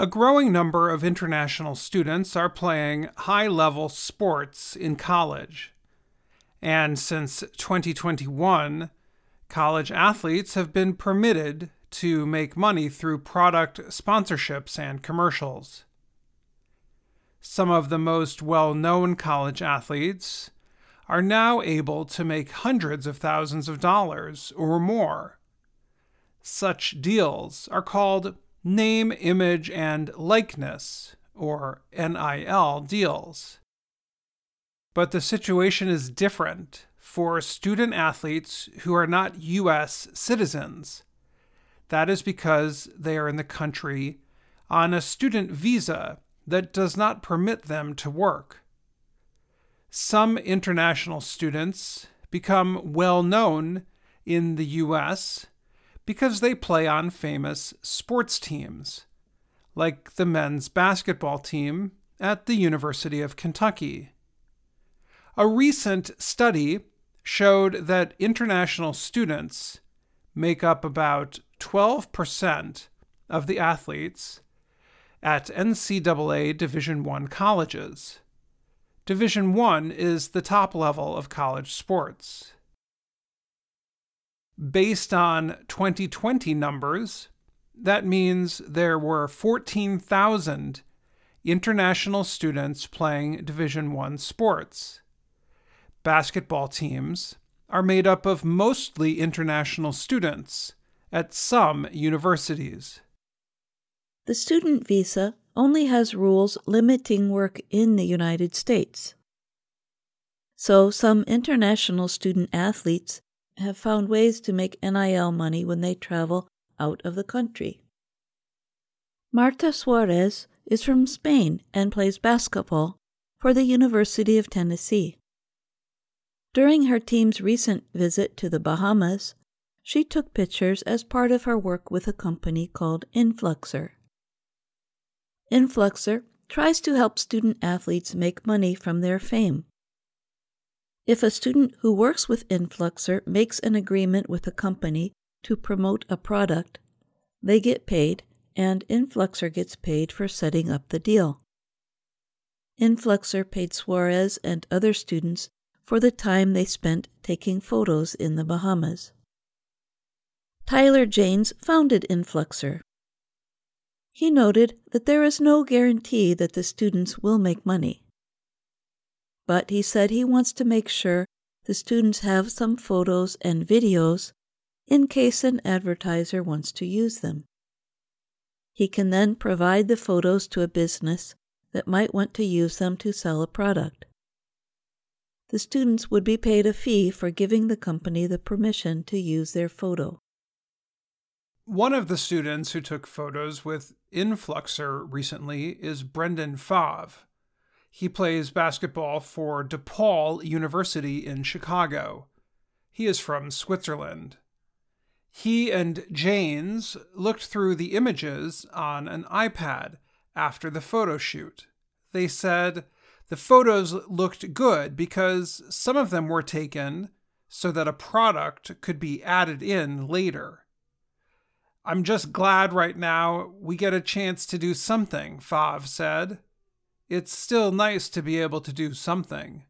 A growing number of international students are playing high level sports in college. And since 2021, college athletes have been permitted to make money through product sponsorships and commercials. Some of the most well known college athletes are now able to make hundreds of thousands of dollars or more. Such deals are called name, image, and likeness, or NIL deals. But the situation is different for student athletes who are not U.S. citizens. That is because they are in the country on a student visa that does not permit them to work. Some international students become well known in the U.S. because they play on famous sports teams, like the men's basketball team at the University of Kentucky. A recent study showed that international students make up about 12% of the athletes at NCAA Division 1 colleges. Division 1 is the top level of college sports. Based on 2020 numbers, that means there were 14,000 international students playing Division I sports. Basketball teams are made up of mostly international students at some universities. The student visa only has rules limiting work in the United States. So, some international student athletes have found ways to make NIL money when they travel out of the country. Marta Suarez is from Spain and plays basketball for the University of Tennessee. During her team's recent visit to the Bahamas, she took pictures as part of her work with a company called Influxer. Influxer tries to help student athletes make money from their fame. If a student who works with Influxer makes an agreement with a company to promote a product, they get paid, and Influxer gets paid for setting up the deal. Influxer paid Suarez and other students for the time they spent taking photos in the Bahamas. Tyler Janes founded Influxer. he noted that there is no guarantee that the students will make money. But he said he wants to make sure the students have some photos and videos in case an advertiser wants to use them. He can then provide the photos to a business that might want to use them to sell a product. The students would be paid a fee for giving the company the permission to use their photo. One of the students who took photos with Influxer recently is Brendan Favre. He plays basketball for DePaul University in Chicago. He is from Switzerland. He and Janes looked through the images on an iPad after the photo shoot. They said the photos looked good because some of them were taken so that a product could be added in later. I'm just glad right now we get a chance to do something, Favre said. It's still nice to be able to do something.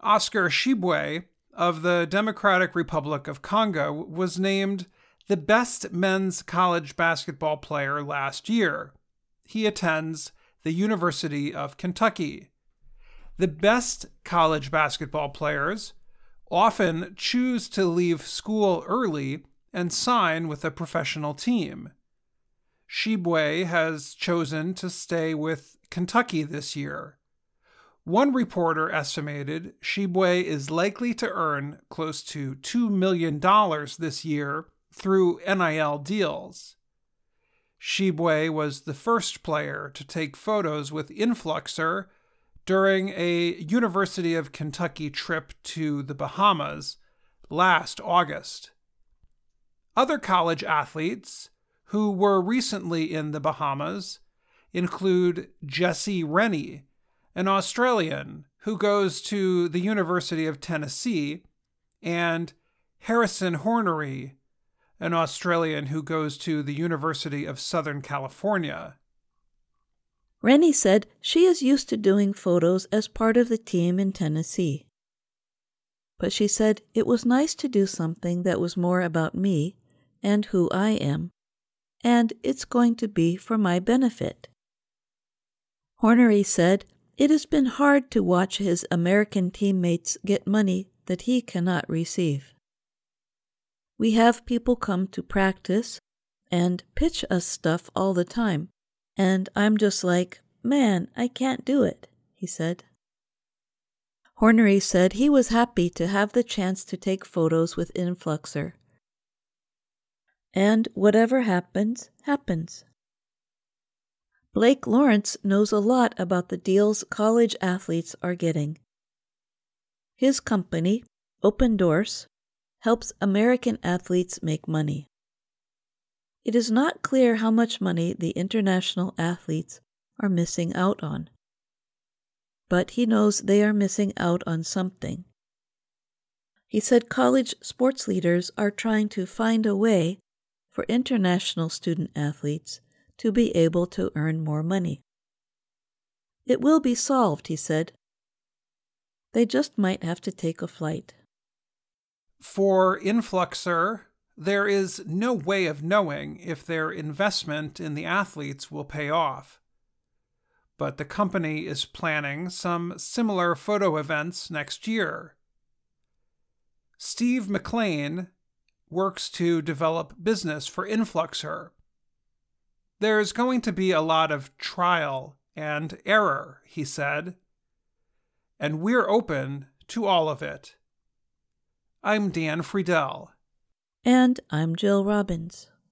Oscar Tshiebwe of the Democratic Republic of Congo was named the best men's college basketball player last year. He attends the University of Kentucky. The best college basketball players often choose to leave school early and sign with a professional team. Tshiebwe has chosen to stay with Kentucky this year. One reporter estimated Tshiebwe is likely to earn close to $2 million this year through NIL deals. Tshiebwe was the first player to take photos with Influxer during a University of Kentucky trip to the Bahamas last August. Other college athletes who were recently in the Bahamas include Jessie Rennie, an Australian who goes to the University of Tennessee, and Harrison Hornery, an Australian who goes to the University of Southern California. Rennie said she is used to doing photos as part of the team in Tennessee. But she said it was nice to do something that was more about me and who I am, and it's going to be for my benefit. Hornery said it has been hard to watch his American teammates get money that he cannot receive. We have people come to practice and pitch us stuff all the time, and I'm just like, man, I can't do it, he said. Hornery said he was happy to have the chance to take photos with Influxer. And whatever happens, happens. Blake Lawrence knows a lot about the deals college athletes are getting. His company, Opendorse, helps American athletes make money. It is not clear how much money the international athletes are missing out on. But he knows they are missing out on something. He said college sports leaders are trying to find a way for international student athletes to be able to earn more money. It will be solved, he said. They just might have to take a flight. For Influxer, there is no way of knowing if their investment in the athletes will pay off. But the company is planning some similar photo events next year. Steve McLean works to develop business for Influxer. There's going to be a lot of trial and error, he said, and we're open to all of it. I'm Dan Friedel. And I'm Jill Robbins.